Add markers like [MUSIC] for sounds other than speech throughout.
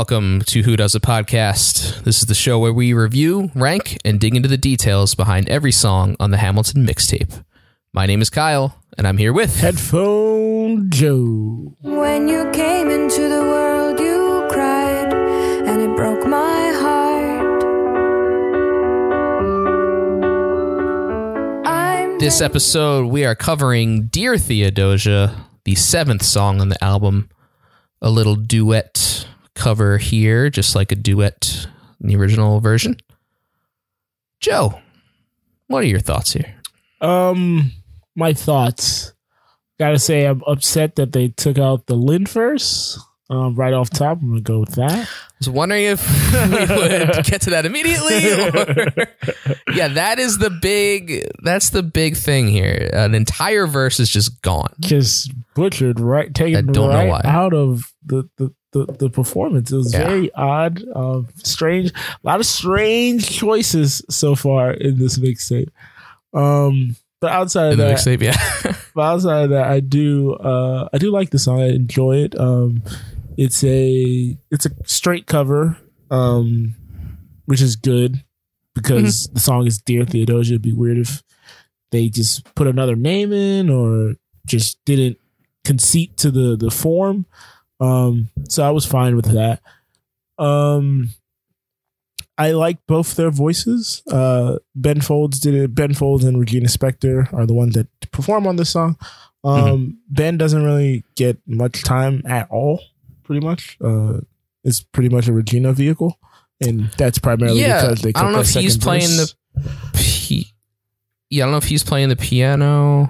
welcome to Who Does a Podcast. This is the show where we review, rank, and dig into the details behind every song on the Hamilton mixtape. My name is Kyle, and I'm here with Headphone Joe. When you came into the world, you cried, and it broke my heart. I'm This episode, we are covering Dear Theodosia, the seventh song on the album. A little duet cover here, just like a duet in the original version. Joe, what are your thoughts here? Um, my thoughts. Gotta say, I'm upset that they took out the Lin. Um, right off top, I'm gonna go with that. I was wondering if we would [LAUGHS] get to that immediately. Or, [LAUGHS] yeah, that is the big. That's the big thing here. An entire verse is just gone. Just butchered, right? Taken right out of the the. The, the performance it was Yeah. very odd, um, strange. A lot of strange choices so far in this mixtape. Um, but outside In of that, mixtape, yeah. But outside of that, I do uh I do like the song. I enjoy it. Um it's a it's a straight cover, um, which is good because Mm-hmm. the song is Dear Theodosia. It'd be weird if they just put another name in or just didn't concede to the the form. Um so I was fine with that. Um I like both their voices. Uh, ben Folds did it. Ben Folds and Regina Spektor are the ones that perform on this song. Um, Ben doesn't really get much time at all. Pretty much, uh, it's pretty much a Regina vehicle, and that's primarily yeah, because they. I don't know if he's playing verse. the. P- yeah, I don't know if he's playing the piano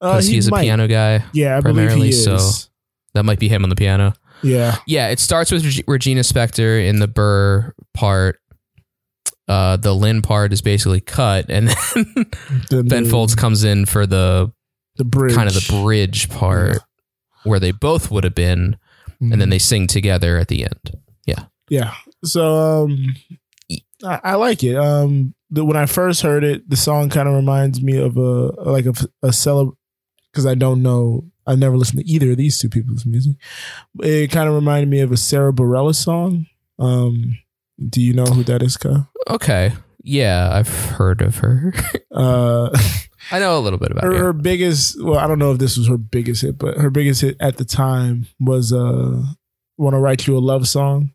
Uh, because he he's a might. piano guy. Yeah, I believe primarily, he is. so- That might be him on the piano. Yeah, Yeah, it starts with Reg- Regina Spektor in the Burr part. Uh, the Lin part is basically cut, and [LAUGHS] then the, Ben the- Folds comes in for the the bridge, kind of the bridge part where they both would have been, and then they sing together at the end. Yeah. Yeah. So um I, I like it. Um the, when I first heard it, the song kind of reminds me of a like a, a celeb because I don't know I've never listened to either of these two people's music. It kind of reminded me of a Sara Bareilles song. Um do you know who that is, Kyle? Okay, yeah, I've heard of her. [LAUGHS] Uh [LAUGHS] I know a little bit about her, her. biggest well, I don't know if this was her biggest hit, but her biggest hit at the time was uh Wanna Write You a Love Song.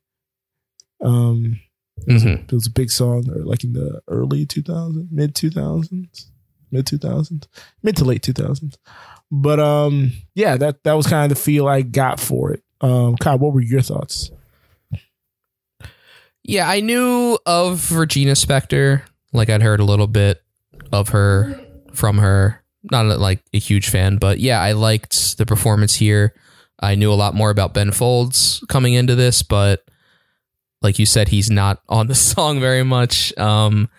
Um Mhm. It was a big song, or like in the early 2000s, mid 2000s, mid 2000s, mid to late 2000s. But um, yeah, that that was kind of the feel I got for it. Um, Kyle, what were your thoughts? Yeah, I knew of Regina Spektor. Like I'd heard a little bit of her from her. Not like a huge fan, but yeah, I liked the performance here. I knew a lot more about Ben Folds coming into this, but like you said, he's not [LAUGHS] on the song very much. Um,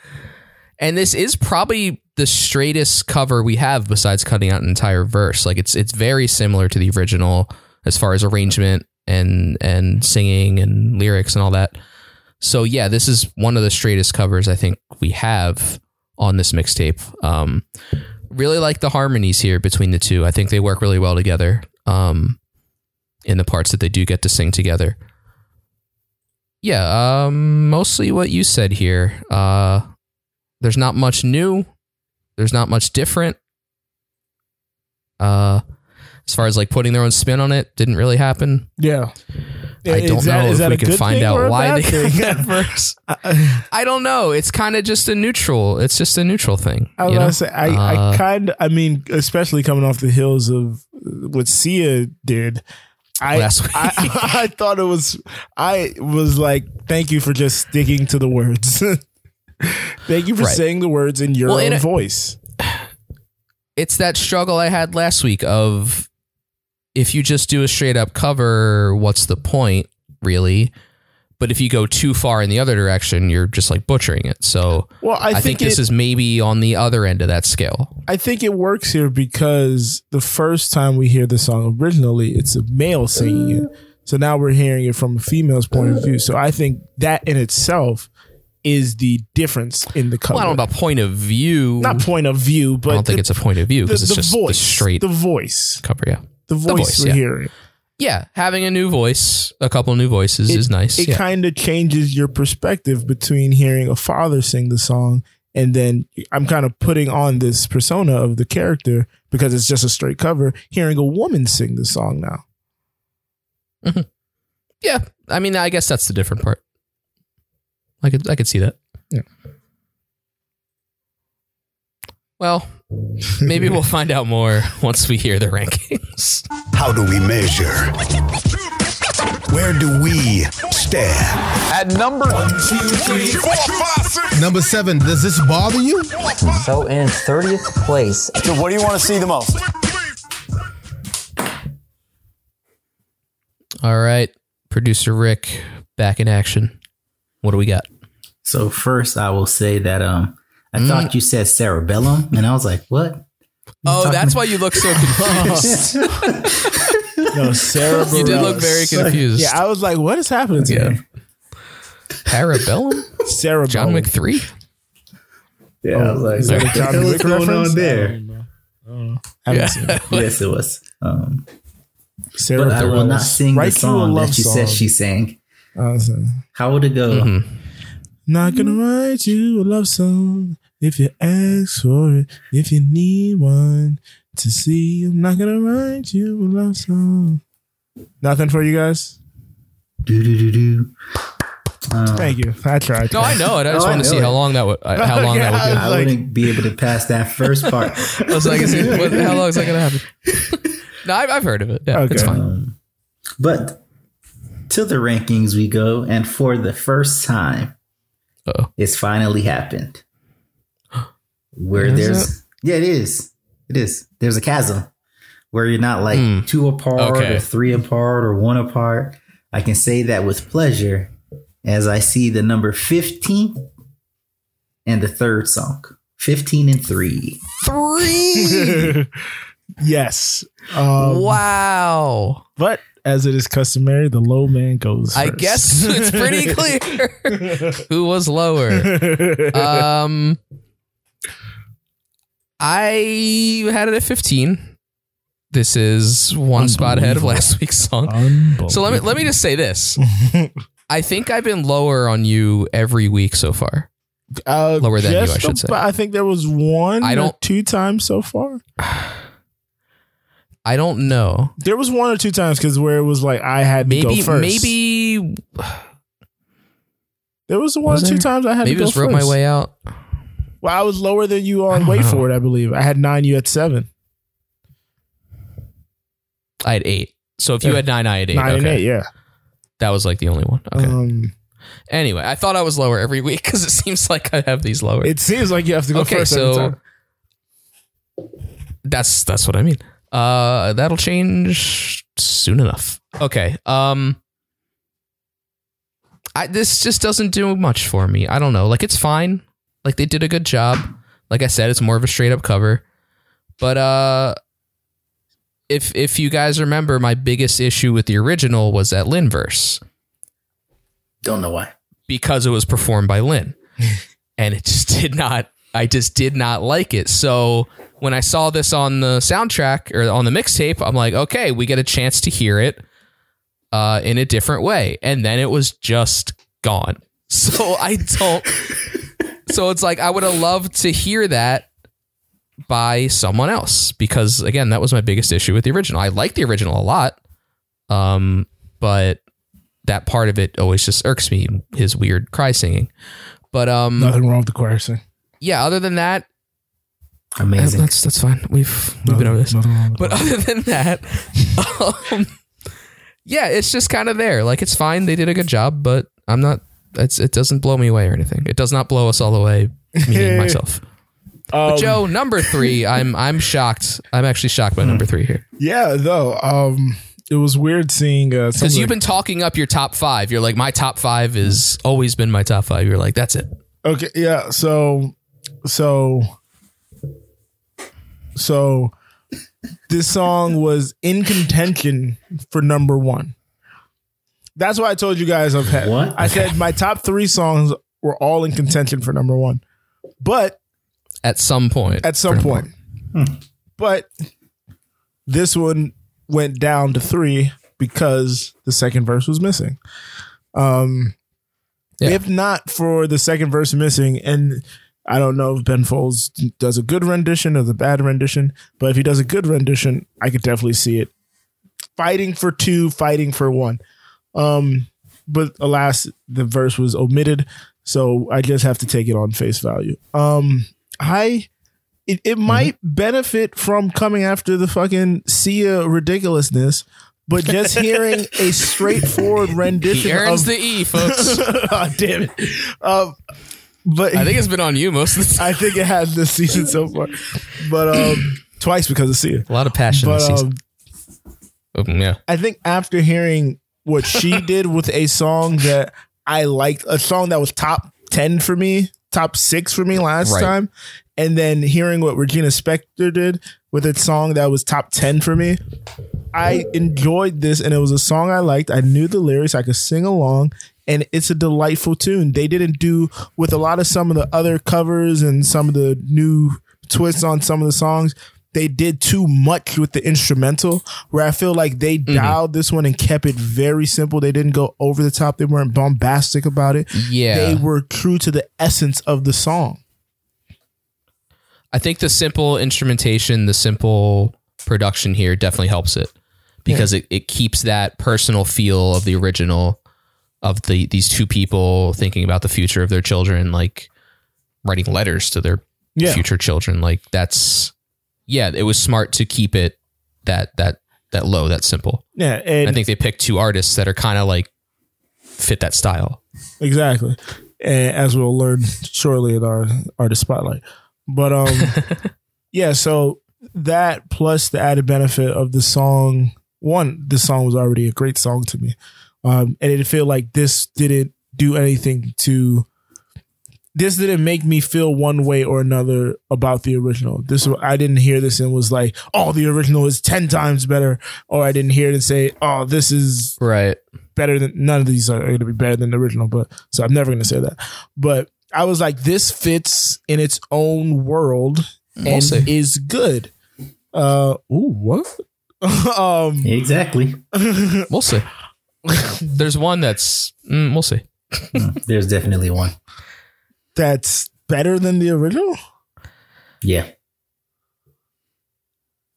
and this is probably the straightest cover we have besides cutting out an entire verse. Like it's it's very similar to the original as far as arrangement and and singing and lyrics and all that. So yeah, this is one of the straightest covers I think we have on this mixtape. Um, really like the harmonies here between the two. I think they work really well together. Um, in the parts that they do get to sing together. Yeah, um, mostly what you said here. Uh, there's not much new. There's not much different. Uh, as far as like putting their own spin on it, didn't really happen. Yeah, I don't that- know if we can find out why they got that verse. I, don't know. It's kind of just a neutral. It's just a neutral thing. I was you know? gonna say, I, Uh, I kind of, I mean, especially coming off the heels of what Sia did. I, Last week. I, [LAUGHS] I thought it was, I was like, thank you for just sticking to the words. [LAUGHS] thank you for Right. saying the words in your Well, own it- voice. [SIGHS] it's that struggle I had last week of if you just do a straight up cover, what's the point, really? But if you go too far in the other direction, you're just like butchering it. So Well, I, I, think, this it, is maybe on the other end of that scale. I think it works here because the first time we hear the song originally, it's a male singing it. So now we're hearing it from a female's point of view. So I think that in itself is the difference in the cover. Well, I don't know about point of view. Not point of view, but I don't think the, it's a point of view because it's the just voice, the straight the voice, cover. Yeah. The voice, voice, we're yeah. hearing. yeah, having a new voice, a couple new voices is nice. It yeah. kind of changes your perspective between hearing a father sing the song and then I'm kind of putting on this persona of the character because it's just a straight cover, hearing a woman sing the song now. Mm-hmm. yeah, I mean, I guess that's the different part. I could, I could see that. Yeah. Well, maybe we'll find out more once we hear the rankings. How do we measure? Where do we stand? At number Number seven, does this bother you? So in 30th place, So what do you want to see the most? All right, producer Rick, back in action. What do we got? So first, I will say that um, I Mm. thought you said cerebellum, and I was like, "What?" Oh, that's why you look so [LAUGHS] confused. No, Sarah you did look very confused. Yeah, I was like, what is happening to Yeah. me? Parabellum? Sarah John Wick 3? Yeah, I was like, Is that a John Wick going on there?" I don't know. I don't know. I haven't Yeah. seen it. yes, it was. Um, Sarah but I will not sing Write the song that you song. said she sang. I was like, How would it go? Mm-hmm. Not gonna write you a love song if you ask for it. If you need one to see, I'm not gonna write you a love song. Nothing for you guys. Do do do do. Thank you. I tried. No, I know it. I just Oh, want to see it. how long that would uh, how long that would [LAUGHS] Yeah. go. I like- wouldn't be able to pass that first part. [LAUGHS] I was like, is it, what, how long is that going to happen? [LAUGHS] no, I've, I've heard of it. Yeah, Okay. it's fine. Um, but to the rankings we go, and for the first time, Uh-oh. it's finally happened. Where Is there's yeah, it is. It is. There's a chasm where you're not like Hmm. two apart Okay. or three apart or one apart. I can say that with pleasure as I see the number 15 and the third song. 15 and 3. Three. [LAUGHS] yes. Um, wow. But as it is customary, the low man goes. I guess it's pretty [LAUGHS] clear [LAUGHS] who was lower. Um, I had it at 15. This is one spot ahead of last week's song. So let me let me just say this. I think I've been lower on you every week so far. Uh, Lower than you, I should say. I think there was one. I don't- two times so far. [SIGHS] I don't know. There was one or two times because where it was like I had to go first. maybe there was one Was or two there? times I had maybe to go just wrote my way out. Well, I was lower than you on Wait know. for It. I believe I had nine. You had seven. I had eight. So if you had nine, I had eight. Nine okay. and eight. Yeah. That was like the only one. Okay. Um, anyway, I thought I was lower every week [LAUGHS] because it seems like I have these lower. it seems like you have to go okay, first so that's that's what I mean. Uh, that'll change soon enough. Okay. Um, I this just doesn't do much for me. I don't know. Like it's fine. Like they did a good job. Like I said, it's more of a straight up cover. But uh, if if you guys remember, my biggest issue with the original was that Lin verse Don't know why. because it was performed by Lin. [LAUGHS] and it just did not I just did not like it. So when I saw this on the soundtrack or on the mixtape, I'm like, okay, we get a chance to hear it uh, in a different way. And then it was just gone. [LAUGHS] So I don't So it's like I would have loved to hear that by someone else because again, that was my biggest issue with the original. I like the original a lot. Um, but that part of it always just irks me, his weird cry singing. But um Nothing wrong with the choir singing. yeah, other than that, Amazing. that's that's fine. We've we've been over this. Nothing wrong But other than that, [LAUGHS] um, yeah, it's just kind of there. Like it's fine. They did a good job, but I'm not. It's it doesn't blow me away or anything. It does not blow us all away. Meaning [LAUGHS] myself. But Um, Joe, number three. I'm I'm shocked. I'm actually shocked by number three here Yeah, though. Um, it was weird seeing uh, because of you've been talking up your top five. You're like my top five has always been my top five. You're like that's it. Okay, yeah. So, so, so, this song was in contention for number one. That's why I told you guys I've had. What? I said my top three songs were all in contention for number one, but At some point. at some point, but this one went down to three because the second verse was missing. Um, Yeah. if not for the second verse missing, and I don't know if Ben Folds does a good rendition or the bad rendition, but if he does a good rendition, I could definitely see it. Fighting for two, fighting for one. Um, but alas, the verse was omitted, so I just have to take it on face value. Um, I it, it might benefit from coming after the fucking Sia ridiculousness, but just [LAUGHS] hearing a straightforward rendition He earns of the E, folks. oh, [LAUGHS] damn it. Um, but I think it's been on you most of the time. I think it has this season so far, but um, twice because of Sia. A lot of passion But this season. um, yeah. I think after hearing what she [LAUGHS] did with a song that I liked, a song that was top 10 for me, top six for me last Right. time, and then hearing what Regina Spektor did with a song that was top 10 for me, I enjoyed this and it was a song I liked. I knew the lyrics, I could sing along. And it's a delightful tune. They didn't do with a lot of some of the other covers and some of the new twists on some of the songs they did too much with the instrumental where I feel like they Mm-hmm. dialed this one and kept it very simple. They didn't go over the top. They weren't bombastic about it. Yeah. They were true to the essence of the song. I think the simple instrumentation, the simple production here definitely helps it because it, it keeps that personal feel of the original of the these two people thinking about the future of their children, like writing letters to their Yeah. future children. Like that's yeah, it was smart to keep it that that that low, that simple. Yeah, and I think they picked two artists that are kind of like fit that style. exactly. And as we'll learn shortly in our artist spotlight. But um [LAUGHS] yeah, so that plus the added benefit of the song one, the song was already a great song to me. Um and it feel like this didn't do anything to this didn't make me feel one way or another about the original. This I didn't hear this and was like, "Oh, the original is 10 times better." Or I didn't hear it and say, "Oh, this is Right. better than none of these are going to be better than the original, but so I'm never going to say that. But I was like, this fits in its own world and see. is good. Uh, ooh, what? [LAUGHS] um, Exactly. [LAUGHS] We'll see. There's one that's mm, we'll see. There's definitely one. That's better than the original. Yeah.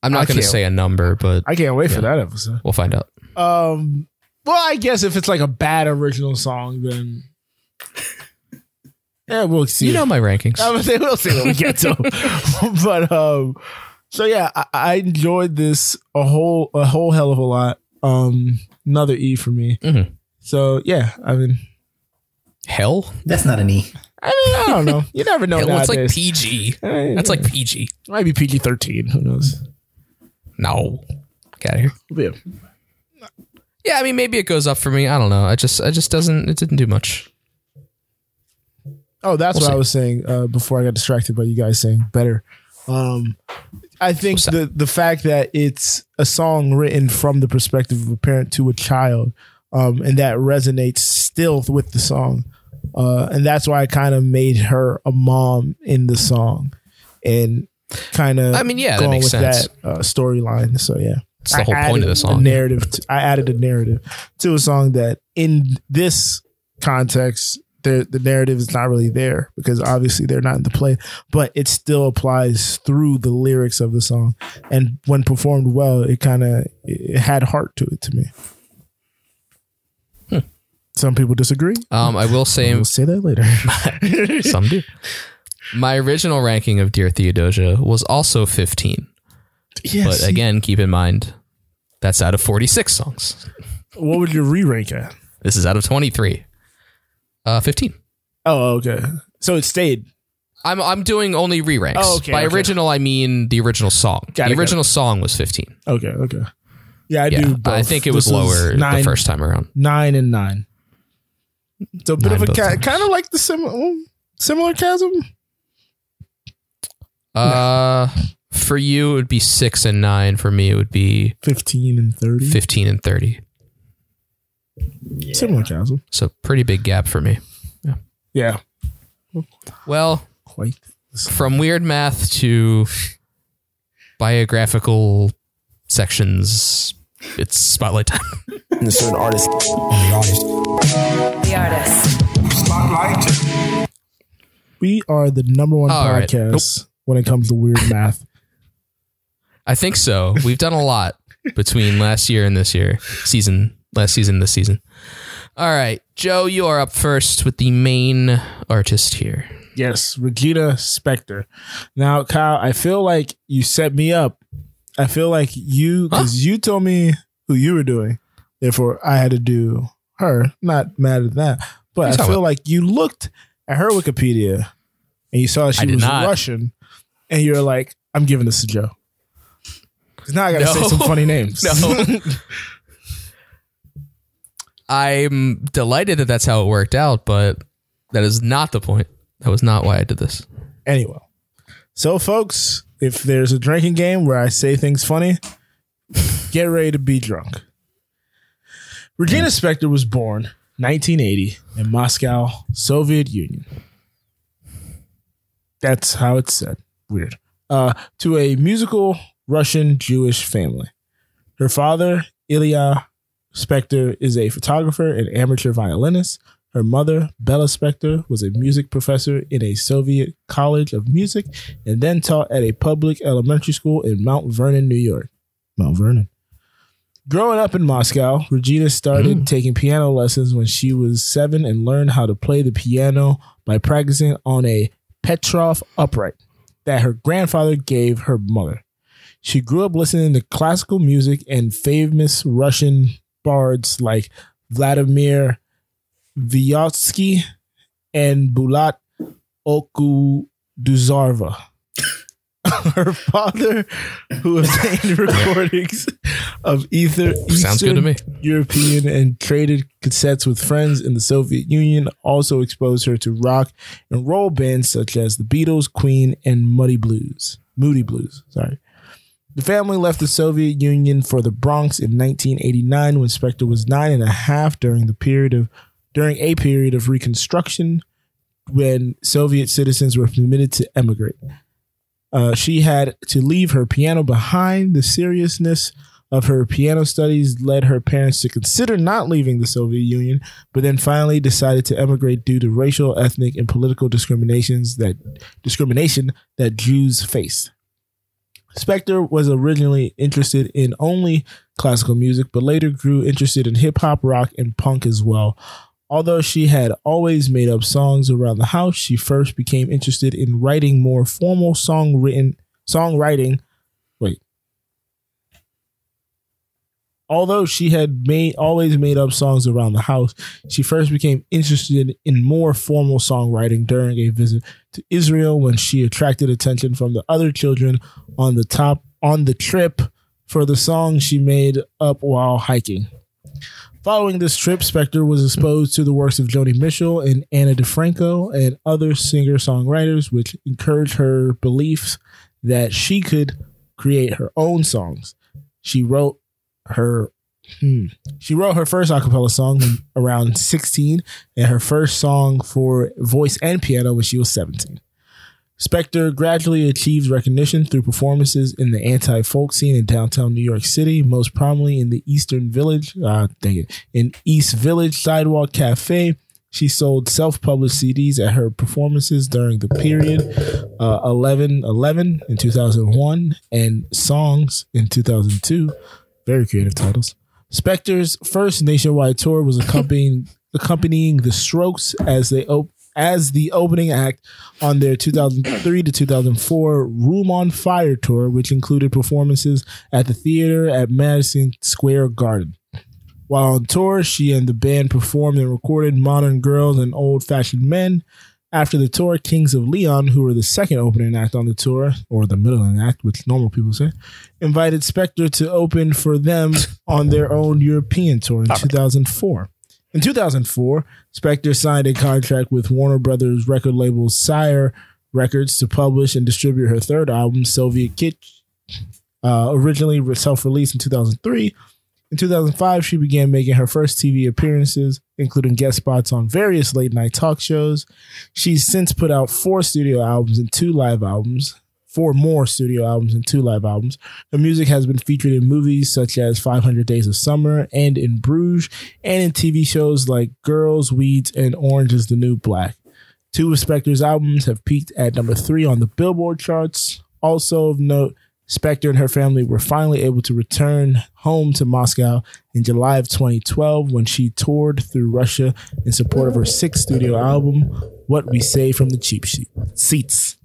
I'm I not going to can't- say a number, but I can't wait for that episode. we'll find out. Um, well, I guess if it's like a bad original song, then [LAUGHS] yeah, we'll see. You know my rankings. I mean, we'll see when we get to. 'em. [LAUGHS] but um, so yeah, I, I enjoyed this a whole a whole hell of a lot. Um, another E for me. Mhm. So yeah, I mean, Hell? That's not an E. I mean, I don't know. You never know. [LAUGHS] It's like. PG. Eh, That's like PG. it might be PG thirteen. Who knows? No. Get out of here. Yeah. Yeah, I mean maybe it goes up for me. I don't know. I just I just doesn't it didn't do much. Oh, that's We'll what I was saying uh, before I got distracted by you guys saying better. Um, I think the the fact that it's a song written from the perspective of a parent to a child, um, and that resonates still with the song, uh, and that's why I kind of made her a mom in the song, and kind of I mean, yeah, that going makes with sense. that uh, storyline. So yeah, It's the I whole point of the song. narrative. To, I added a narrative to a song that, in this context, the the narrative is not really there because obviously they're not in the play, but it still applies through the lyrics of the song, and when performed well, it kind of it had heart to it to me. Some people disagree. Um I will say We'll say that later. [LAUGHS] some do. My original ranking of Dear Theodosia was also 15. yes. But again, keep in mind that's out of 46 songs. what would your re rank at? This is out of 23. Uh 15. Oh, okay. So it stayed. I'm I'm doing only re-ranks. Oh, okay, By okay. original, I mean the original song. Got the got original song was 15. Okay, okay. Yeah, I yeah, do. I think it was This lower nine, the first time around. nine and nine. So a bit Nine of a both ca- kind of like the similar similar chasm. Uh, for you, it would be six and nine. For me, it would be Fifteen and thirty. 15 and 30. Similar chasm. So pretty big gap for me. Yeah, Well, quite. from weird math to biographical sections it's spotlight time. and a certain artist the artist. The artist. Spotlight. We are the number one All right. podcast when it comes to weird math. I think so. We've done a lot between last year and this year season, last season, this season. All right, Joe, you are up first with the main artist here. Yes, Regina Spektor. Now, Kyle, I feel like you set me up. I feel like you because you told me who you were doing. Therefore, I had to do her. Not mad at that, but What are you I feel about? like you looked at her Wikipedia and you saw she was not. Russian, and you're like, "I'm giving this to Joe." Because now I got to say some funny [LAUGHS] names. No. I'm delighted that that's how it worked out, but that is not the point. That was not why I did this. Anyway, so folks, if there's a drinking game where I say things funny, get ready to be drunk. Regina Spektor was born 1980 in Moscow, Soviet Union. That's how it's said. Weird. Uh, to a musical Russian Jewish family. Her father, Ilya Spektor, is a photographer and amateur violinist. Her mother, Bella Spektor, was a music professor in a Soviet college of music and then taught at a public elementary school in Mount Vernon, New York. Mount Vernon. Growing up in Moscow, Regina started mm. taking piano lessons when she was seven and learned how to play the piano by practicing on a Petrof upright that her grandfather gave her mother. She grew up listening to classical music and famous Russian bards like Vladimir Vysotsky and Bulat Okudzhava. [LAUGHS] Her father, who obtained [LAUGHS] recordings of ether, Sounds good to me. European and traded cassettes with friends in the Soviet Union, also exposed her to rock and roll bands such as the Beatles, Queen, and Muddy Blues. Moody Blues, sorry. The family left the Soviet Union for the Bronx in 1989 when Spektor was nine and a half during the period of during a period of reconstruction when Soviet citizens were permitted to emigrate. Uh, she had to leave her piano behind. The seriousness of her piano studies led her parents to consider not leaving the Soviet Union, but then finally decided to emigrate due to racial, ethnic, and political discriminations that discrimination that Jews faced. Spektor was originally interested in only classical music, but later grew interested in hip hop, rock, and punk as well. Although she had always made up songs around the house, she first became interested in writing more formal song written songwriting. Wait. Although she had made always made up songs around the house, she first became interested in more formal songwriting during a visit to Israel when she attracted attention from the other children on the top on the trip for the song she made up while hiking. Following this trip, Spektor was exposed to the works of Joni Mitchell and Anna DiFranco and other singer songwriters, which encouraged her beliefs that she could create her own songs. She wrote her hmm, she wrote her first a cappella song around 16 and her first song for voice and piano when she was 17. Spektor gradually achieves recognition through performances in the anti-folk scene in downtown New York City, most prominently in the Eastern Village, uh, dang it, in East Village Sidewalk Cafe. She sold self-published CDs at her performances during the period uh, 11 11 in 2001 and Songs in 2002. Very creative titles. Spektor's first nationwide tour was accompanying accompanying the Strokes as they op- as the opening act on their 2003 to 2004 Room on Fire tour, which included performances at the theater at Madison Square Garden. While on tour, she and the band performed and recorded Modern Girls and Old Fashioned Men. After the tour, Kings of Leon, who were the second opening act on the tour, or the middling act, which normal people say, invited Spektor to open for them on their own European tour in ah. 2004. In 2004, Spektor signed a contract with Warner Brothers record label Sire Records to publish and distribute her third album, Soviet Kitsch, uh, originally self-released in 2003. In 2005, she began making her first TV appearances, including guest spots on various late night talk shows. She's since put out four studio albums and two live albums. Four more studio albums and two live albums. Her music has been featured in movies such as 500 Days of Summer and in Bruges, and in TV shows like Girls, Weeds, and Orange is the New Black. Two of Spektor's albums have peaked at number three on the Billboard charts. Also of note, Spektor and her family were finally able to return home to Moscow in July of 2012 when she toured through Russia in support of her sixth studio album, What We Say from the Cheap Seats.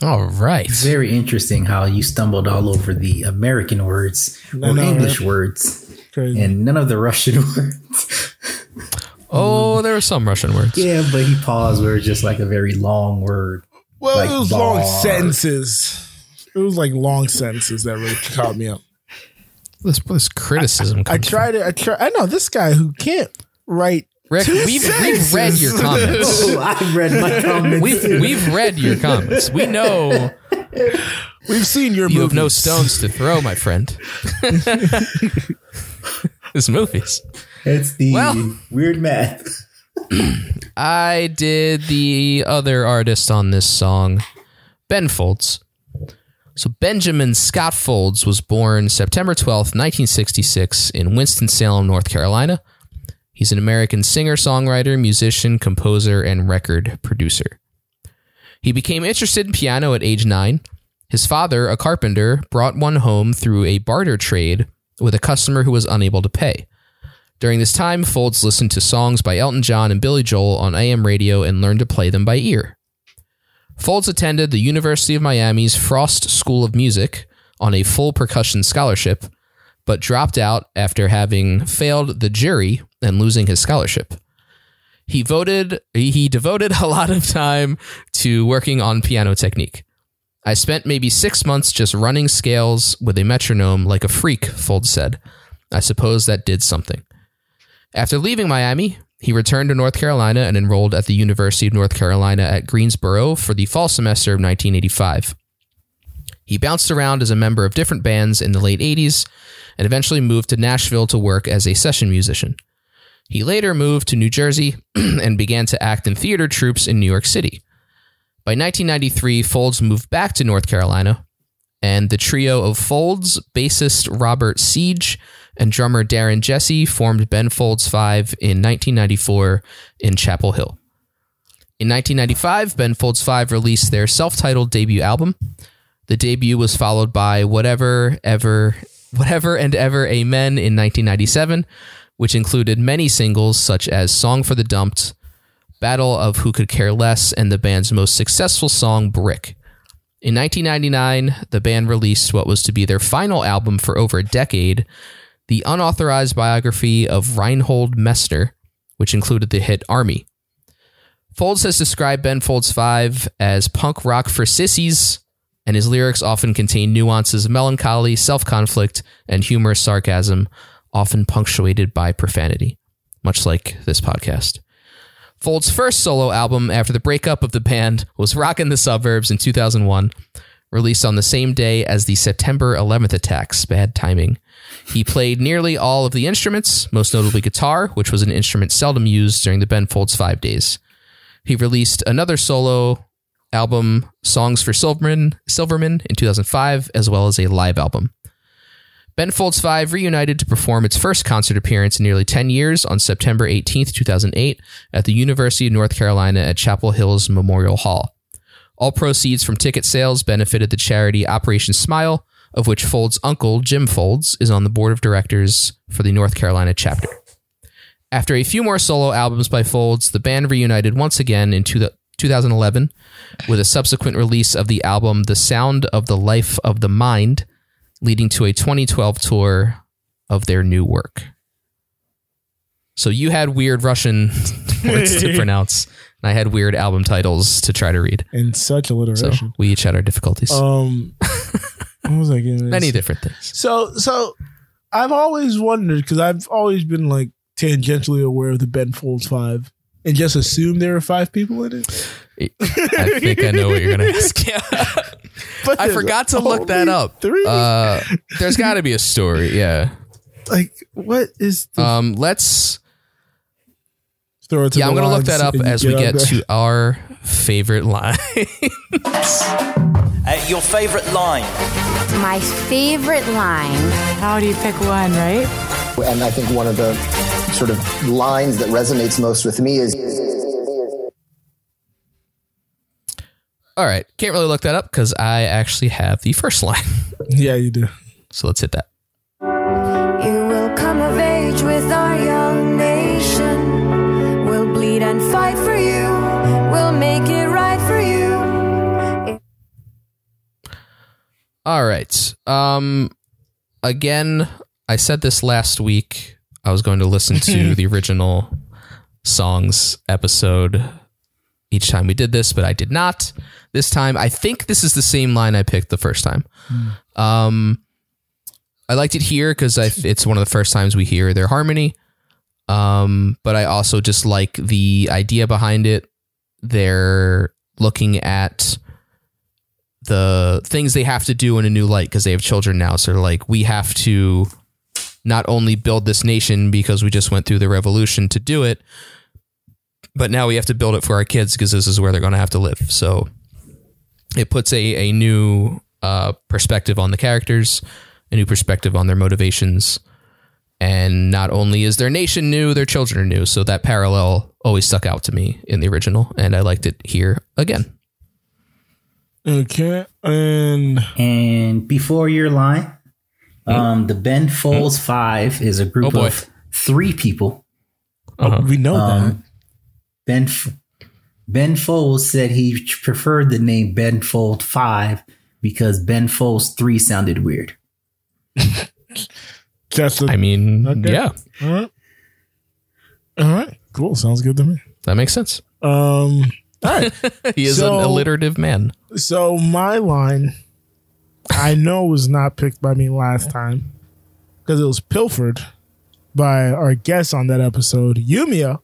All right. Very interesting how you stumbled all over the American words I or know, English right? words Crazy. and none of the Russian [LAUGHS] words. Oh, there were some Russian words. yeah, but he paused where it's just like a very long word. Well, Like it was long sentences. It was like long sentences that really caught me up. This, this criticism. I comes tried it. I try. I know this guy who can't write. Rick, two we've, we've read your comments. [LAUGHS] Oh, I've read my [LAUGHS] comments. We've we've read your comments. We know We've seen your movies. you have no stones to throw, my friend. [LAUGHS] It's movies. it's the Well- weird math. [CLEARS THROAT] I did the other artist on this song, Ben Folds. So Benjamin Scott Folds was born September 12th, 1966 in Winston-Salem, North Carolina. He's an American singer, songwriter, musician, composer, and record producer. He became interested in piano at age 9. His father, a carpenter, brought one home through a barter trade with a customer who was unable to pay. During this time, Folds listened to songs by Elton John and Billy Joel on AM radio and learned to play them by ear. Folds attended the University of Miami's Frost School of Music on a full percussion scholarship, but dropped out after having failed the jury and losing his scholarship. He voted he devoted [LAUGHS] a lot of time to working on piano technique. I spent maybe 6 months just running scales with a metronome like a freak, Folds said. I suppose that did something. After leaving Miami, he returned to North Carolina and enrolled at the University of North Carolina at Greensboro for the fall semester of 1985. He bounced around as a member of different bands in the late 80s and eventually moved to Nashville to work as a session musician. He later moved to New Jersey [CLEARS THROAT] and began to act in theater troupes in New York City. By 1993, Folds moved back to North Carolina, and the trio of Folds, bassist Robert Sledge, and drummer Darren Jessee formed Ben Folds 5 in 1994 in Chapel Hill. In 1995, Ben Folds 5 released their self titled debut album. The debut was followed by Whatever, Ever, Whatever and Ever Amen in 1997, which included many singles such as Song for the Dumped, Battle of Who Could Care Less, and the band's most successful song, Brick. In 1999, the band released what was to be their final album for over a decade, the unauthorized biography of Reinhold Messner, which included the hit Army. Folds has described Ben Folds 5 as punk rock for sissies, and his lyrics often contain nuances of melancholy, self conflict, and humorous sarcasm, often punctuated by profanity, much like this podcast. Folds' first solo album after the breakup of the band was Rockin' the Suburbs in 2001, released on the same day as the September 11th attacks. Bad timing. He played nearly all of the instruments, most notably guitar, which was an instrument seldom used during the Ben Folds five days. He released another solo album, Songs for Silverman, Silverman, in 2005, as well as a live album. Ben Folds 5 reunited to perform its first concert appearance in nearly 10 years on September 18th, 2008, at the University of North Carolina at Chapel Hills Memorial Hall. All proceeds from ticket sales benefited the charity Operation Smile, of which Folds' uncle, Jim Folds, is on the board of directors for the North Carolina chapter. After a few more solo albums by Folds, the band reunited once again in two- 2011 with a subsequent release of the album The Sound of the Life of the Mind, leading to a 2012 tour of their new work. So you had weird Russian [LAUGHS] words to [LAUGHS] pronounce, and I had weird album titles to try to read. And such So alliteration. we each had our difficulties. Um, [LAUGHS] what was I getting? Many different things. So, so I've always wondered because I've always been like tangentially aware of the Ben Folds Five and just assumed there were five people in it. I think I know what you're going [LAUGHS] to ask. Yeah. But I forgot to look that up. Three. Uh, there's got to be a story. Yeah. like, what is? The, Um, let's throw it to yeah, I'm gonna look that up and as we on get to our favorite line. Uh, your favorite line. My favorite line. How do you pick one, right? And I think one of the sort of lines that resonates most with me is All right, can't really look that up because I actually have the first line. [LAUGHS] Yeah, you do. So let's hit that. You will come of age with our young nation. We'll bleed and fight for you. We'll make it right for you. All right. Um again, I said this last week. I was going to listen to [LAUGHS] the original songs episode each time we did this, but I did not. This time, I think this is the same line I picked the first time. Um I liked it here because it's one of the first times we hear their harmony. Um, but I also just like the idea behind it. They're looking at the things they have to do in a new light because they have children now. So like, we have to not only build this nation because we just went through the revolution to do it, but now we have to build it for our kids because this is where they're going to have to live. So it puts a, a new uh, perspective on the characters, a new perspective on their motivations. And not only is their nation new, their children are new. So that parallel always stuck out to me in the original, and I liked it here again. Okay, and And before your line, um, the Ben Folds Five is a group Oh, of three people. oh, we know Um, Ben F- Ben Folds said he preferred the name Ben Fold Five because Ben Folds Three sounded weird. [LAUGHS] that. Just a, I mean, Okay. yeah, all right, all right, cool. Sounds good to me. that makes sense. Um, [LAUGHS] all right. he is So- an alliterative man. So my line, I know was not picked by me last time because it was pilfered by our guest on that episode, Yumia.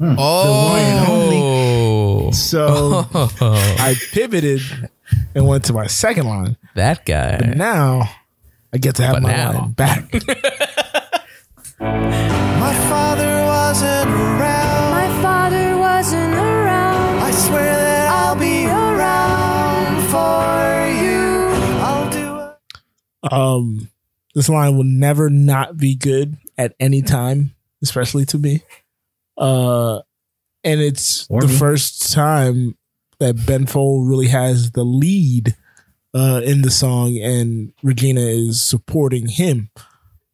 Oh, So [LAUGHS] I pivoted and went to my second line. that guy. But now I get to have But my now. line back. [LAUGHS] My father wasn't around. My father wasn't around. I swear that I'll be around for you. I'll do it. um, this line will never not be good at any time, especially to me. Uh, and it's the first time that Ben Fold really has the lead uh, in the song, and Regina is supporting him.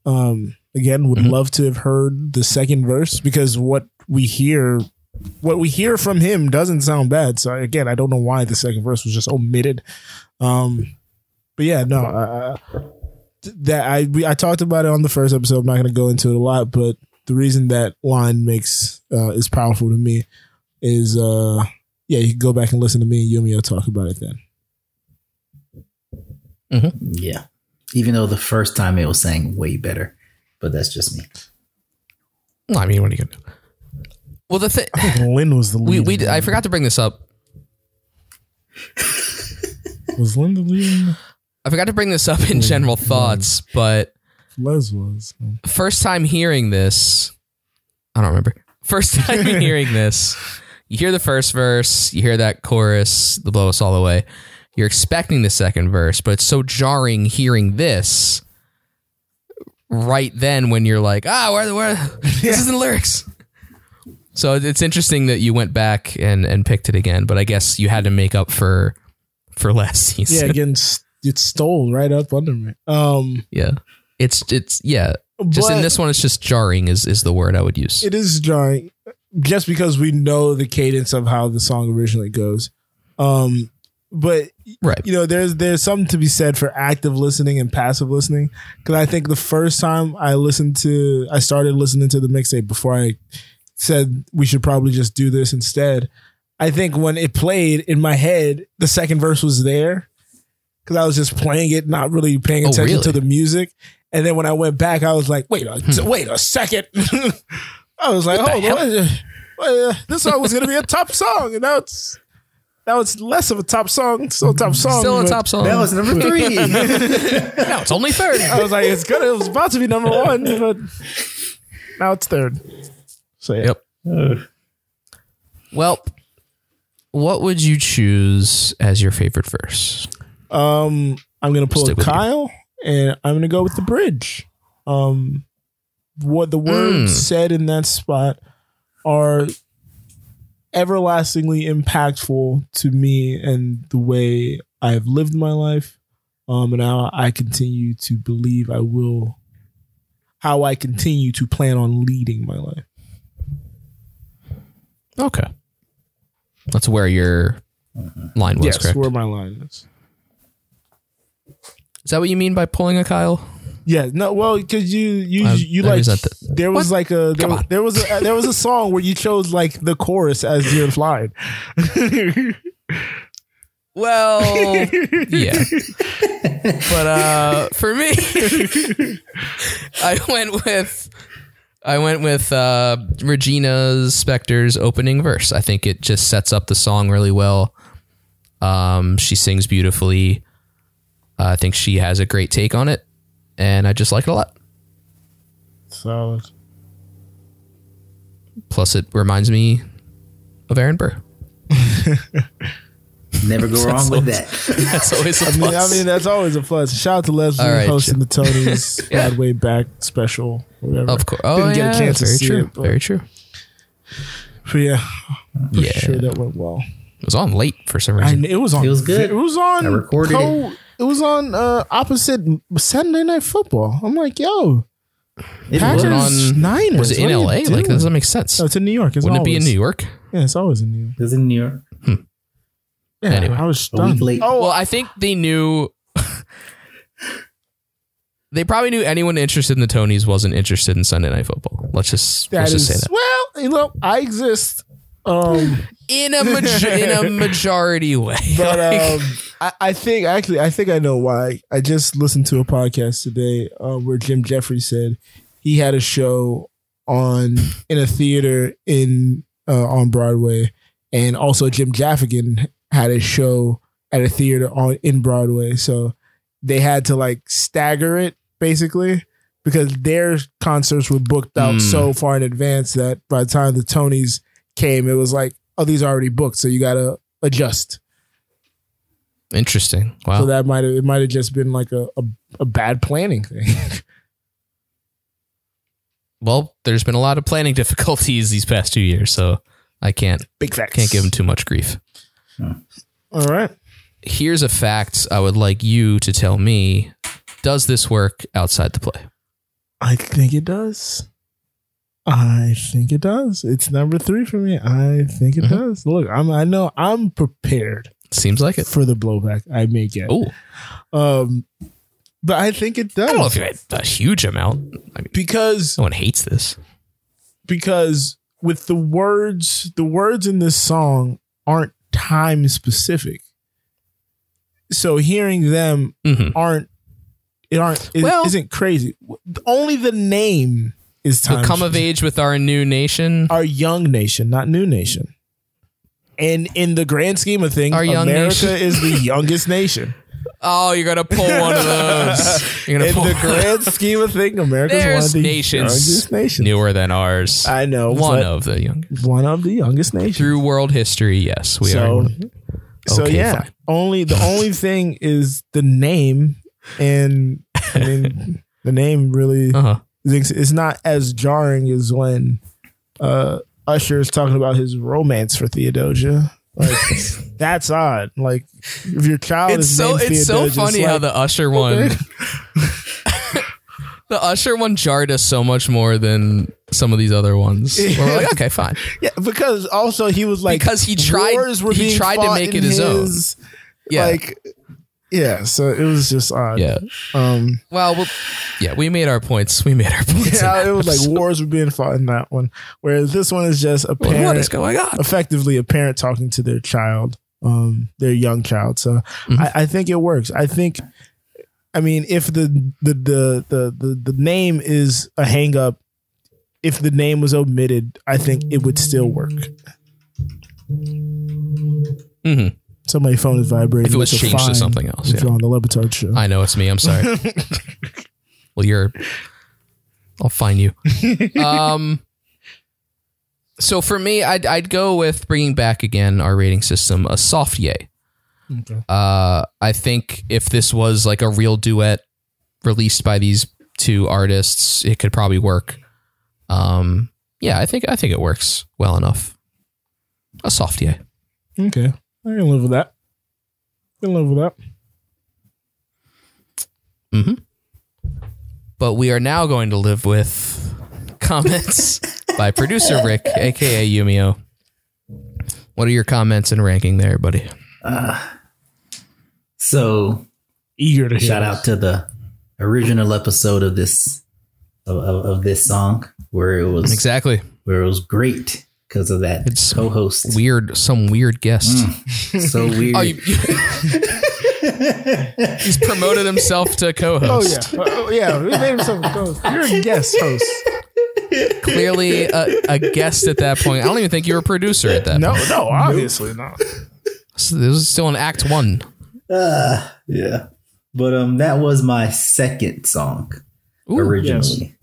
Um, again, would love to have heard the second verse because what we hear, what we hear from him, doesn't sound bad. So again, I don't know why the second verse was just omitted. Um, but yeah, no, uh, that I we, I talked about it on the first episode. I'm not going to go into it a lot, but the reason that line makes uh, is powerful to me is uh yeah, you can go back and listen to me and Yumio talk about it then. Yeah. Even though the first time it was saying way better, but that's just me. Well, I mean, what are you gonna do? Well, the thing I think Lin was the [LAUGHS] we lead. we I forgot to bring this up. was Lin the lead? I forgot to bring this up in general thoughts, but Les was. first time hearing this, I don't remember. First time [LAUGHS] hearing this, you hear the first verse, you hear that chorus, the blow us all away. You're expecting the second verse, but it's so jarring hearing this right then when you're like, ah, where the where this isn't the lyrics. So it's interesting that you went back and and picked it again, but I guess you had to make up for for last season. Yeah, again, it stole right up under me. Um, Yeah. It's it's yeah. Just in this one, it's just jarring is is the word I would use. it is jarring just because we know the cadence of how the song originally goes. Um, but Right. you know, there's there's something to be said for active listening and passive listening. Because I think the first time I listened to, I started listening to the mixtape before I said we should probably just do this instead. I think when it played in my head, the second verse was there because I was just playing it, not really paying Oh, attention to the music. And then when I went back, I was like, wait, a, Hmm. wait a second. [LAUGHS] I was like, What hold on, wait, wait, uh, this song was going to be a top song, and now it's now it's less of a top song, still a top song, Still a top song. That was number three. [LAUGHS] no, it's only third. I was like, it's gonna, it was about to be number one, but now it's third. So yeah. Yep. Well, what would you choose as your favorite verse? Um, I'm gonna pull a Stick with you. Kyle, and I'm gonna go with the bridge. Um, what the words Mm. said in that spot are everlastingly impactful to me and the way I have lived my life. Um, and how I continue to believe I will, how I continue to plan on leading my life. Okay. That's where your line was, yes, correct? where my line is. Is that what you mean by pulling a Kyle? Yeah, no, well, because you you I- you I like resent that. there was like a there, was- there was a there was a [LAUGHS] song where you chose like the chorus as your line. Well, [LAUGHS] yeah. But uh for me [LAUGHS] I went with I went with uh Regina Spektor's opening verse. I think it just sets up the song really well. Um she sings beautifully. Uh, I think she has a great take on it and I just like it a lot. Solid. Plus it reminds me of Aaron Burr. [LAUGHS] Never go [LAUGHS] wrong with that. [LAUGHS] That's always a I mean, I mean that's always a plus. Shout out to Leslie All right, hosting Joe. the Tonys Yeah. Bad Way Back special. Whatever. Of course. Oh, Didn't yeah, get a chance to very see true. it, but- very true. But yeah, for Yeah. sure that went well. It was on late for some I, reason. it was on. It was good. It was on. I recorded co- It was on uh, opposite Saturday Night Football. I'm like, yo, It Packers was. on- Niners. was it in what are LA? Like, doing? that doesn't make sense. No, it's in New York. It's Wouldn't it be in New York? Yeah, it's always in New York. It was in New York. Yeah, Anyway. I was stunned. late. Oh, Well, I think they knew. [LAUGHS] they probably knew anyone interested in the Tonys wasn't interested in Sunday Night Football. Let's just that let's is just say that. well. You know, I exist. Um, In a majo- in a [LAUGHS] majority way. but [LAUGHS] Like, um, I, I think actually, I think I know why. I just listened to a podcast today uh, where Jim Jefferies said he had a show on in a theater in uh, on Broadway, and also Jim Gaffigan had a show at a theater on in Broadway. So they had to like stagger it basically because their concerts were booked out Mm. so far in advance that by the time the Tonys came, it was like, oh, these are already booked, so you got to adjust. Interesting. Wow. So that might have it might have just been like a, a, a bad planning thing. [LAUGHS] well, there's been a lot of planning [LAUGHS] difficulties these past two years, so I can't Big facts. can't give them too much grief. All right. Here's a fact I would like you to tell me: Does this work outside the play? I think it does. I think it does. It's number three for me. I think it Mhm. does. Look, I'm I know I'm prepared Seems like it. for the blowback I may get. Oh, Um but I think it does. I don't know if you had a huge amount. I mean, because no one hates this. because with the words the words in this song aren't time specific. So hearing them Mhm. aren't it aren't it Well- isn't crazy. Only the name is time come of age with our new nation. our young nation, not new nation. And in the grand scheme of things, Our young America nation. is the youngest nation. [LAUGHS] Oh, you're gonna pull one of those. You're gonna In pull the grand scheme of things, America is one There's of the nations youngest nations. newer than ours. I know one but of the youngest one of the youngest nations. through world history. Yes, we are. so, one of- so Okay, yeah, fine. only the only [LAUGHS] thing is the name, and I mean [LAUGHS] the name really Uh-huh. is it's not as jarring as when uh, Usher is talking about his romance for Theodosia. Like [LAUGHS] that's odd. Like if your child It's is so it's so Theodosia, funny like, how the Usher [LAUGHS] one, [LAUGHS] the Usher one jarred us so much more than some of these other ones. We're like, okay, fine. yeah, because also he was like Because he tried- wars were he tried to make it his own. Yeah. like yeah. So it was just odd. Yeah. Um. Well, well, yeah, we made our points. We made our points. Yeah, it was like [LAUGHS] wars were being fought in that one, whereas this one is just a Like, parent, what is going on? effectively a parent talking to their child, um, their young child. So Mm-hmm. I, I think it works. I think, I mean, if the the the the the, the name is a hang up, if the name was omitted, I think it would still work. hmm Somebody's phone is vibrating. If it was a changed to something else, If yeah. you're on the LeBatard show, I know it's me. I'm sorry. [LAUGHS] well, you're. I'll find you. [LAUGHS] Um. so for me, I'd I'd go with bringing back again our rating system, a soft yay. Okay. Uh, I think if this was like a real duet released by these two artists, it could probably work. Um, yeah, I think I think it works well enough. A soft yay. Okay. I can live with that. I can live with that. hmm But we are now going to live with comments [LAUGHS] by producer Rick, aka Yumio. What are your comments and ranking there, buddy? Uh, so eager to shout out to the original episode of this of, of, of this song where it was exactly where it was great because of that It's co-host. Weird, some weird guest. [LAUGHS] so weird. Oh, you- [LAUGHS] He's promoted himself to Oh co-host. yeah, oh, yeah. We made himself a host. You're a guest host. Clearly a, a guest at that point. I don't even think you were a producer at that No, point. no, obviously not. So This was still in Act One. Uh, yeah. But um that was my second song Ooh, originally.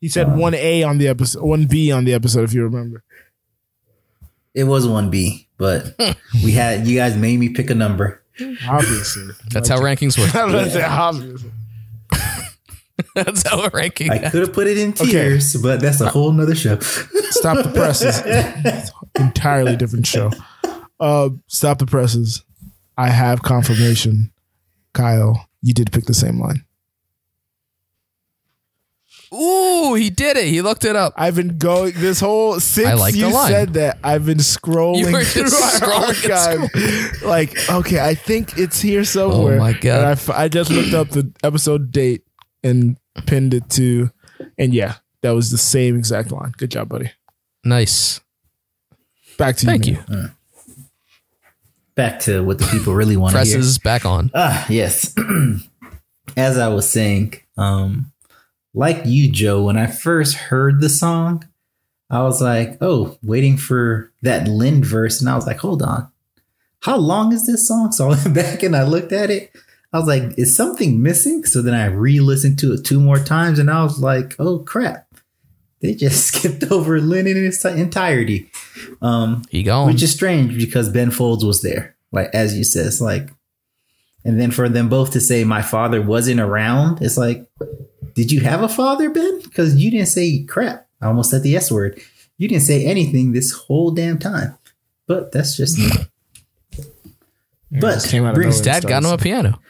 He said one A on the episode, one B on the episode, if you remember. It was one B, but [LAUGHS] we had you guys made me pick a number. Obviously, [LAUGHS] That's how rankings work. I was gonna say obviously. [LAUGHS] That's how a ranking. I could have put it in Okay. tiers, but that's a whole nother show. Stop the presses. Entirely different show. Uh, stop the presses. I have confirmation. Kyle, you did pick the same line. Ooh, he did it. He looked it up. I've been going this whole since I like the you line. said that. I've been scrolling You were through just our scrolling and archive. Like, okay, I think it's here somewhere. Oh my God. And I f- I, just looked up the episode date and pinned it to, and yeah, that was the same exact line. Good job, buddy. Nice. Back to Thank you. you. man. Back to what the people really want to hear. Presses back on. Ah, yes. [CLEARS THROAT] As I was saying, um, like you, Joe, when I first heard the song, I was like, oh, waiting for that Lin verse. And I was like, hold on. How long is this song? So I went [LAUGHS] back and I looked at it. I was like, is something missing? So then I re listened to it two more times and I was like, oh, crap. They just [LAUGHS] skipped over Lin in its entirety. Um, He gone. which is strange because Ben Folds was there. Like as you said, it's like, and then for them both to say my father wasn't around, it's like, did you have a father, Ben? Because you didn't say crap. I almost said the S word. You didn't say anything this whole damn time. But that's just me. but just came out of. Dad got him a piano.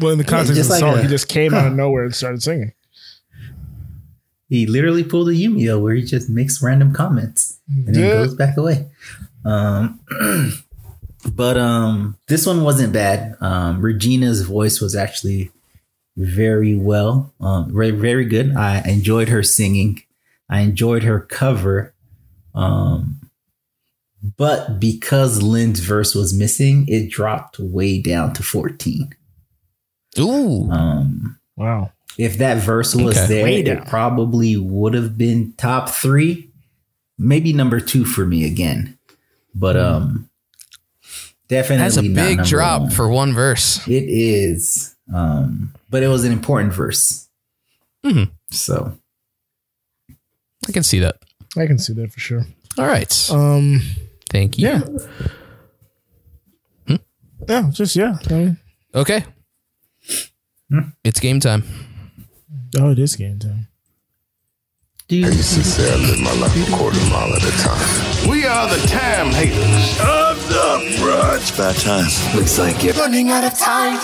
Well, in the context just of the like song, a- he just came out of nowhere and started singing. he literally pulled a Yumio where he just makes random comments and then goes back away. Um, [CLEARS THROAT] but um, this one wasn't bad. Um, Regina's voice was actually very well, um, very very good. I enjoyed her singing. I enjoyed her cover. Um, but because Lin's verse was missing, it dropped way down to fourteen. Ooh. Um, Wow. if that verse was Okay. there, it probably would have been top three, maybe number two for me again. But um, definitely That's a not big drop one. for one verse. It is, um, but it was an important verse. Mhm. So I can see that. I can see that for sure. All right. Um, Thank you. yeah. Hmm? Yeah, just yeah. I mean, Okay. Hmm? It's game time. oh, it is game time. dude, Say I live my life a quarter mile at a time. We are the time haters. Of the bruh. It's about time. Looks like you're running out of time.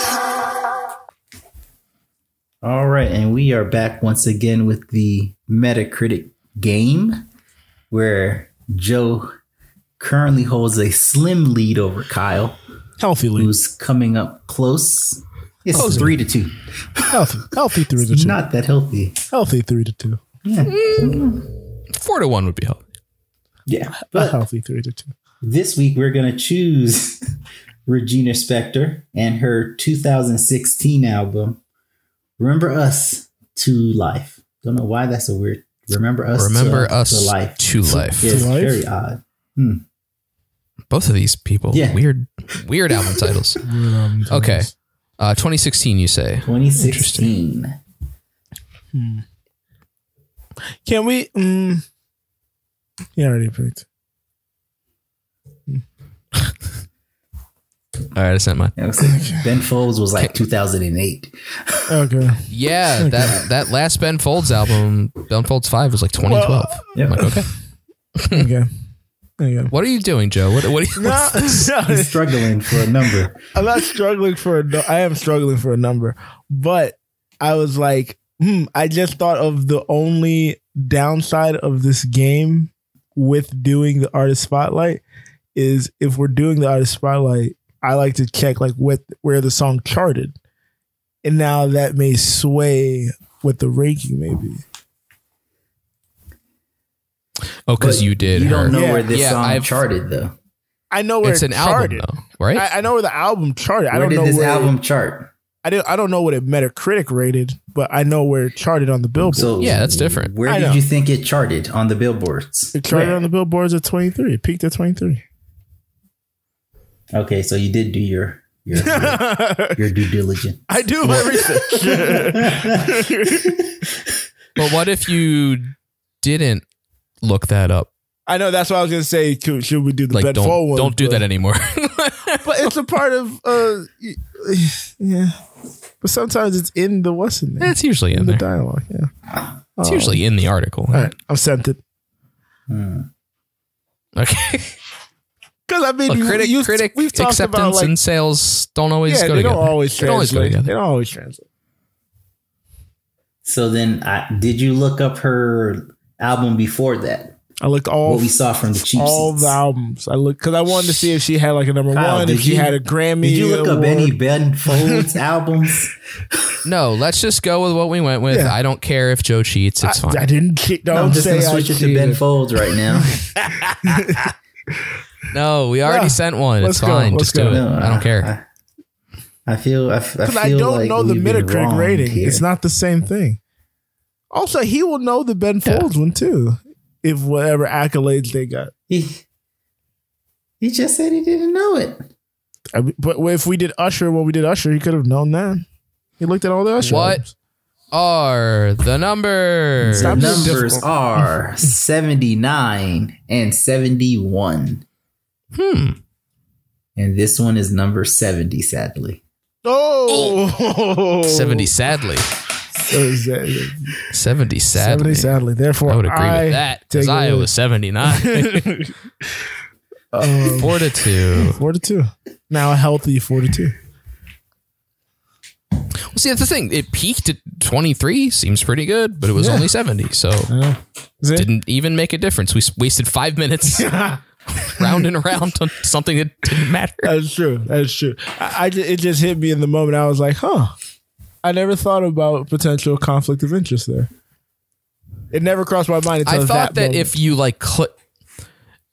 All right, and we are back once again with the Metacritic game, where Joe currently holds a slim lead over Kyle, Healthy lead. who's coming up close. It's Close. three to two. Healthy. Healthy three to two. not that healthy. Healthy three to two. Yeah. Mm. Four to one would be healthy. Yeah. A But healthy three to two. this week we're going to choose [LAUGHS] Regina Spektor and her 2016 album, Remember Us to Life. Don't know why that's a weird. Remember Us Remember to, us to Life. to life. It's To Life? very odd. Both of these people. Yeah. Weird, weird album [LAUGHS] titles. Um, Okay. Uh, 2016, you say. 2016. Can we? Mm, He already picked. [LAUGHS] All right, I sent mine. Yeah, it was like- ben Folds was like 2008. Okay. Yeah, [LAUGHS] that that last Ben Folds album, Ben Folds Five, was like 2012. I'm like, [LAUGHS] okay. Okay. There you go. What are you doing, Joe? What what are you? No, [LAUGHS] no, He's struggling for a number. I'm not struggling for a. nu- I am struggling for a number, but I was like, hmm. I just thought of the only downside of this game with doing the artist spotlight is if we're doing the artist spotlight, I like to check like what where the song charted, and now that may sway what the ranking may be. Oh, because you did. You don't know Yeah. where this Yeah, song I've- charted though. I know where It's it an album though, right? I, I know where the album charted. I Where don't did know this where album chart? I don't. I don't know what it Metacritic rated, but I know where it charted on the Billboard. So Yeah, that's different. Where I did know. you think it charted on the billboards? it charted Where? on the billboards at 23. It peaked at 23. Okay, so you did do your your your, [LAUGHS] your due diligence. I do my research. [LAUGHS] But what if you didn't look that up? I know that's what I was gonna say. Could- Should we do the Like, Ben don't Fold one? don't do but, that anymore. [LAUGHS] But it's a part of. uh Yeah, but sometimes it's in the what's in there. it's usually in in the dialogue. Yeah, It's Oh. usually in the article. All right, I've sent it Okay. Because I mean, Look, you- critic, you- critic we've talked acceptance about like and sales don't always yeah, go they together. don't always They don't always go translate. They don't always translate. So then, I, did you look up her album before that? I looked all What we saw from the cheap all seats? the albums. I looked because I wanted to see if she had like a number Kyle, one, did if she you- had a Grammy. Did you look up any Ben Folds [LAUGHS] albums? No, let's just go with what we went with. Yeah. I don't care if Joe cheats. It's I, fine. I didn't cheat. Don't No, I'm just say gonna I switch it to Ben. Folds right now. [LAUGHS] [LAUGHS] no, we already Yeah. sent one. Let's It's go. fine. Let's Just do go. it. No, I don't care. I, I feel. I, f- I Because feel I don't like know the we've been Metacritic wrong rating. here. It's not the same thing. Also, he will know the Ben Folds one too, if whatever accolades they got. He, he just said he didn't know it. I mean, but if we did Usher when we did Usher, he could have known that. He looked at all the Usher. What? albums. Are the numbers? Stop The being numbers difficult. are [LAUGHS] 79 and 71. Hmm. And this one is number 70, sadly. Oh, 70 sadly. So is 70 sadly. 70 sadly. Therefore, I would agree I with that because take I was 79. [LAUGHS] Um, Four to two. four to two. Now a healthy four to two. Well, see, that's the thing. It peaked at 23. Seems pretty good, but it was Yeah. only 70. So is it? didn't even make a difference. We wasted five minutes [LAUGHS] [LAUGHS] round and around on something that didn't matter. That's true. That's true. I, I it just hit me in the moment. I was like, huh. I never thought about potential conflict of interest there. It never crossed my mind until I thought that, moment. if you like click,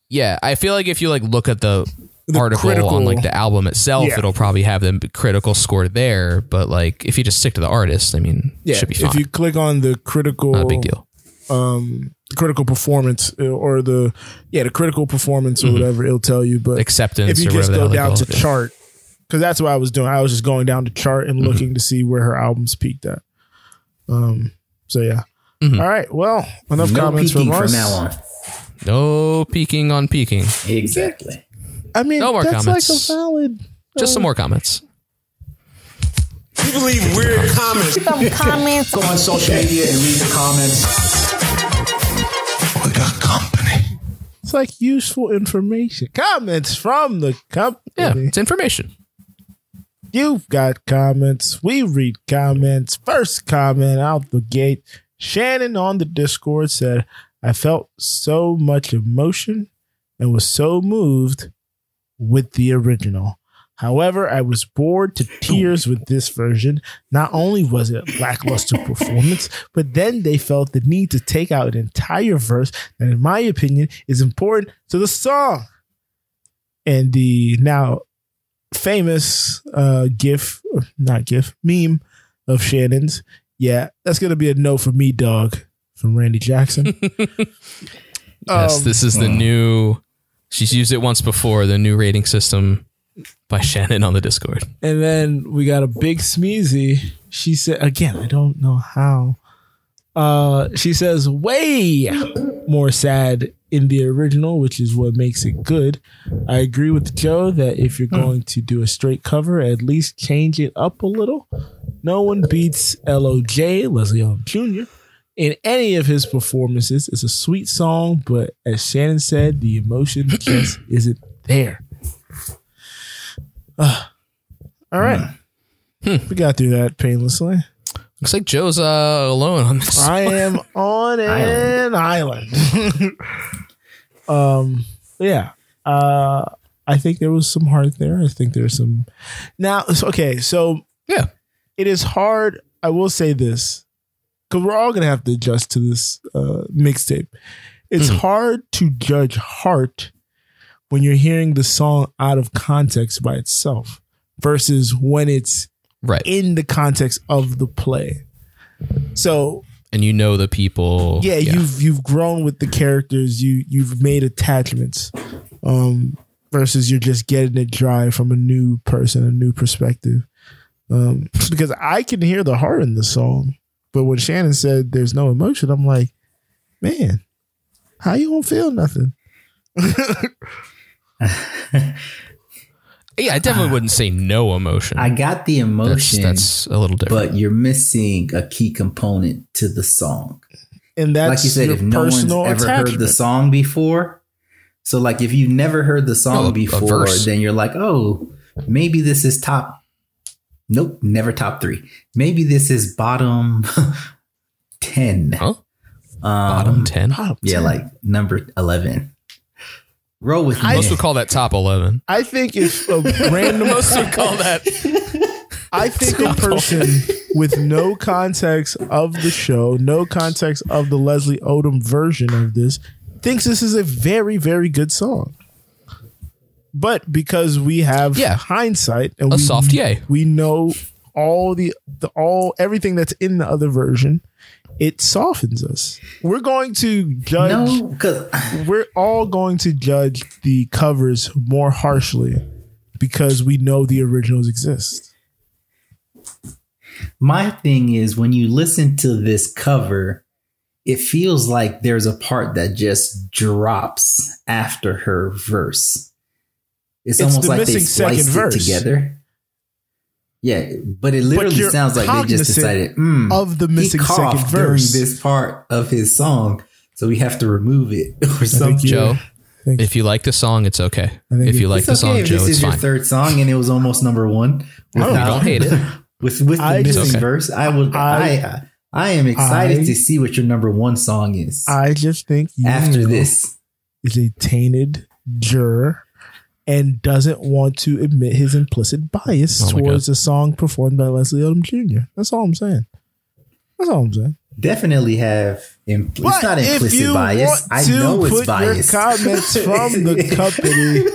yeah, I feel like if you like look at the, The article critical- on like the album itself, Yeah. it'll probably have the critical score there. But like if you just stick to the artist, I mean, yeah, it should be fine. if you click on the critical, Not a big deal. Um, critical performance uh, or the yeah the critical performance or Mhm. whatever, it'll tell you. But Acceptance if you or just go down to yeah. chart, because that's what I was doing. I was just going down to chart and Mhm. looking to see where her albums peaked at. Um. So yeah. Mhm. All right. Well, enough no comments peeking from from now on. No peeking on peeking. Exactly. I mean, No more that's comments. like a valid. Just some more comments. People leave weird comments. Some comments. Go on social media and read the comments. We got company. It's like useful information. Comments from the company. Yeah, it's information. You've got comments. We read comments. First comment out the gate. Shannon on the Discord said, I felt so much emotion and was so moved with the original. However, I was bored to [LAUGHS] tears with this version. Not only was it a lackluster [LAUGHS] performance, but then they felt the need to take out an entire verse that, in my opinion, is important to the song. And the now famous uh gif not gif meme of shannon's yeah that's gonna be a no for me dog from randy jackson [LAUGHS] Yes, Um, this is the new. She's used it once before. The new rating system by [LAUGHS] Shannon on the Discord. and then we got a big smeezy she said again i don't know how uh she says way more sad in the original, which is what makes it good. I agree with Joe that if you're going to do a straight cover, at least change it up a little. No one beats LOJ, Leslie Odom Jr., in any of his performances. It's a sweet song, but as Shannon said, the emotion just [CLEARS THROAT] isn't there. Ah. [SIGHS] all right. We got through that painlessly. Looks like Joe's uh, alone on this. I am [LAUGHS] on an island. [LAUGHS] um, yeah. Uh, I think there was some heart there. I think there's some. Now, okay, so yeah, it is hard. I will say this because we're all gonna have to adjust to this uh, mixtape. It's hard to judge heart when you're hearing the song out of context by itself versus when it's right in the context of the play. So and you know the people. yeah, you've you've grown with the characters. You you've made attachments, um, versus you're just getting it dry from a new person, a new perspective. Um, [LAUGHS] because I can hear the heart in the song, but when Shannon said there's no emotion, I'm like, man, how you gonna feel nothing? [LAUGHS] [LAUGHS] Yeah, I definitely wouldn't say no emotion. I got the emotion. That's, that's a little different. but you're missing a key component to the song. And that's like you said, your if no one's personal ever heard the song before, so like if you've never heard the song a before, then you're like, oh, maybe this is top. Nope, never top three. Maybe this is bottom [LAUGHS] ten. Huh? Um, Bottom 10? Yeah, like number eleven. Roll with me. Most would call that top 11. I think if a random Most would call that. I think a person with no context of the show, no context of the Leslie Odom version of this, thinks this is a very, very good song. But because we have Yeah. hindsight and A we, soft yay. we know all the, the all everything that's in the other version, it softens us. We're going to judge. No, because [SIGHS] we're all going to judge the covers more harshly because we know the originals exist. My thing is when you listen to this cover, it feels like there's a part that just drops after her verse. It's, It's almost the like they missing second it verse. together. Yeah, but it literally you're sounds like they just decided mm, of the he missing second coughed during this part of his song, so we have to remove it [LAUGHS] or something. Joe, Thank if you like the song, it's okay. If you like the okay song, if Joe, this it's is your fine. third song and it was almost number one. I don't- don't hate it. [LAUGHS] with with the I missing just- verse. I would I- I I, am excited I- to see what your number one song is I just think after this. is a tainted juror and doesn't want to admit his implicit bias Oh towards a song performed by Leslie Odom Jr. That's all I'm saying. That's all I'm saying. Definitely have impl- it's not implicit you bias. I know it's put. Your comments from the [LAUGHS] company.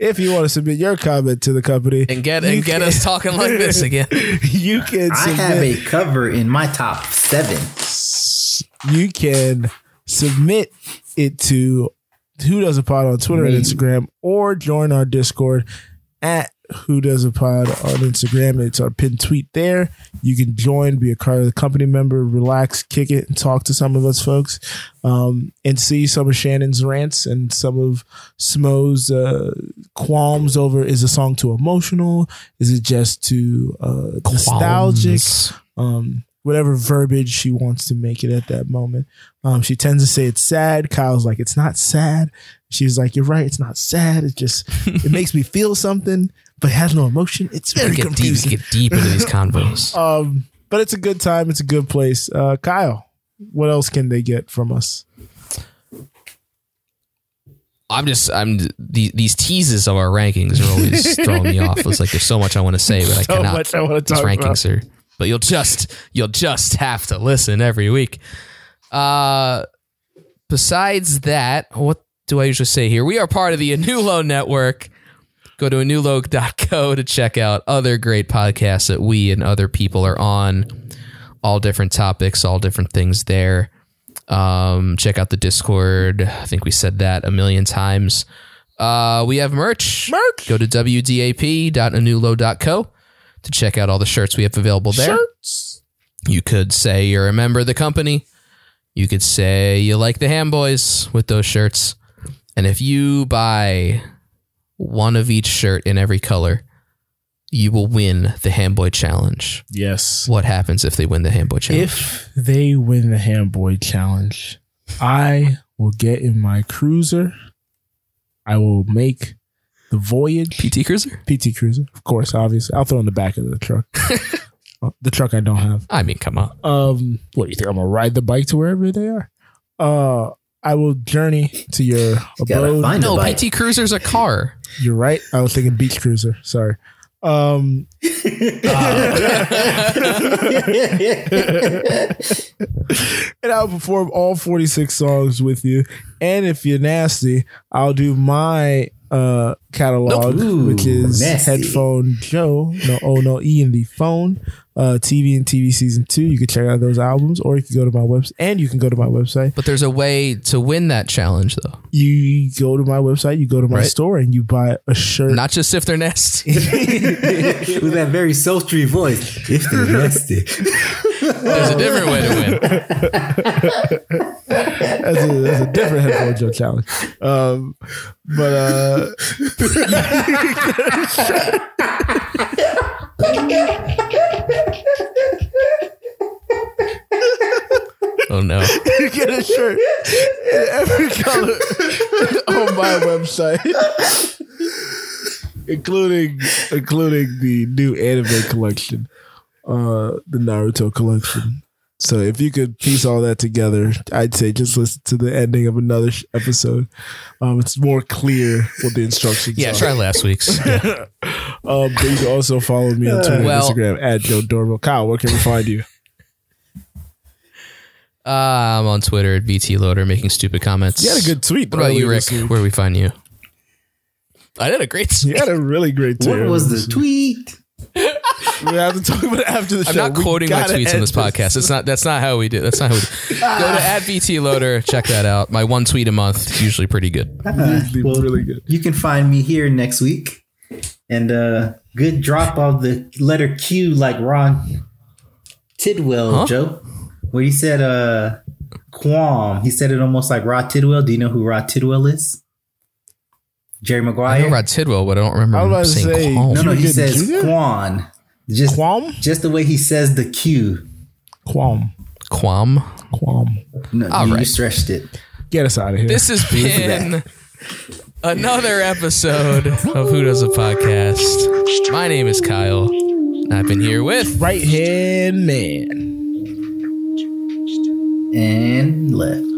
If you want to submit your comment to the company And get and get can- us talking like this [LAUGHS] again. you can I submit. have a cover in my top seven. you can submit it to Who Does a Pod on Twitter and Instagram, or join our Discord at Who Does a Pod on Instagram. It's our pinned tweet there. You can join, be a part of the company member, relax, kick it, and talk to some of us folks, um, and see some of Shannon's rants and some of Smo's uh, qualms over is the song too emotional? Is it just too uh, nostalgic? Um, whatever verbiage she wants to make it at that moment. Um, she tends to say it's sad. Kyle's like, it's not sad. She's like, you're right, it's not sad. It just [LAUGHS] it makes me feel something, but it has no emotion. It's very Get deep, confusing. get deep into these [LAUGHS] convos. Um, but it's a good time. It's a good place. Uh, Kyle, what else can they get from us? I'm just I'm the, these teases of our rankings are always [LAUGHS] throwing me off. It's like there's so much I want to say, but I So cannot. much I wanna These talk rankings are, but you'll just you'll just have to listen every week. Uh, besides that, what do I usually say here? We are part of the Anulo Network. Go to anulo.co to check out other great podcasts that we and other people are on. All different topics, all different things there. Um, check out the Discord. I think we said that a million times. Uh, we have merch. Merch. Go to wdap.anulo.co to check out all the shirts we have available there. Shirts. You could say you're a member of the company. You could say you like the Ham Boys with those shirts. And if you buy one of each shirt in every color, you will win the Ham Boy Challenge. Yes. What happens if they win the Ham Boy Challenge? If they win the Ham Boy Challenge, I will get in my cruiser. I will make the voyage. PT Cruiser? PT Cruiser, of course, obviously. I'll throw in the back of the truck. [LAUGHS] Uh, the truck I don't have. I mean, come on. Um, what do you think? I'm gonna ride the bike to wherever they are. Uh, I will journey to your abode. no, PT Cruiser's a car. You're right. I was thinking beach cruiser. Sorry. Um, [LAUGHS] and I'll perform all 46 songs with you. And if you're nasty, I'll do my uh catalog, Nope. Ooh, which is nasty. Headphone Joe, no O, no E in the phone, uh, TV and TV season two. You can check out those albums, or you can go to my website, and you can go to my website. But there's a way to win that challenge, though. You go to my website, you go to my Right. store, and you buy a shirt. Not just if they're nasty. [LAUGHS] [LAUGHS] With that very sultry voice. If they're nasty. There's a different way to win. [LAUGHS] that's, a, that's a different headphone Joe challenge. Um, but uh, [LAUGHS] Oh no. you get a shirt in every color on my website, including including the new anime collection, uh, the Naruto collection. So if you could piece all that together, I'd say just listen to the ending of another sh- episode. Um, it's more clear what the instructions. Yeah, are. try last week's. [LAUGHS] Yeah. Um, but you can also follow me on Twitter Well- and Instagram at Joe Dorville. Kyle, where can we find you? [LAUGHS] Uh, I'm on Twitter at VT Loader making stupid comments. You had a good tweet. What about you, earlier Rick? this week. Where do we find you? I did a great Tweet. You had a really great tweet. What was the tweet? We have to talk about it after the I'm show. not We quoting my tweets on this podcast. It's not. That's not how we do. That's not how we. Do. Go to at VT Loader. Check that out. My one tweet a month is usually pretty good. Usually well, really good. You can find me here next week. And uh good drop of the letter Q like Rod Tidwell, Huh? Joe. Where he said uh Quam. He said it almost like Rod Tidwell. Do you know who Rod Tidwell is? Jerry Maguire. I know Maguire? Rod Tidwell, but I don't remember I was him saying say- Qualm. no, no, he says Quan. Just Qualm? just the way he says the Q. Qualm. Quam. Qualm. No, All you right. stretched it. Get us out of here. This has Who's been another episode of Who Does a Podcast. My name is Kyle. and I've been here with right hand man. And left.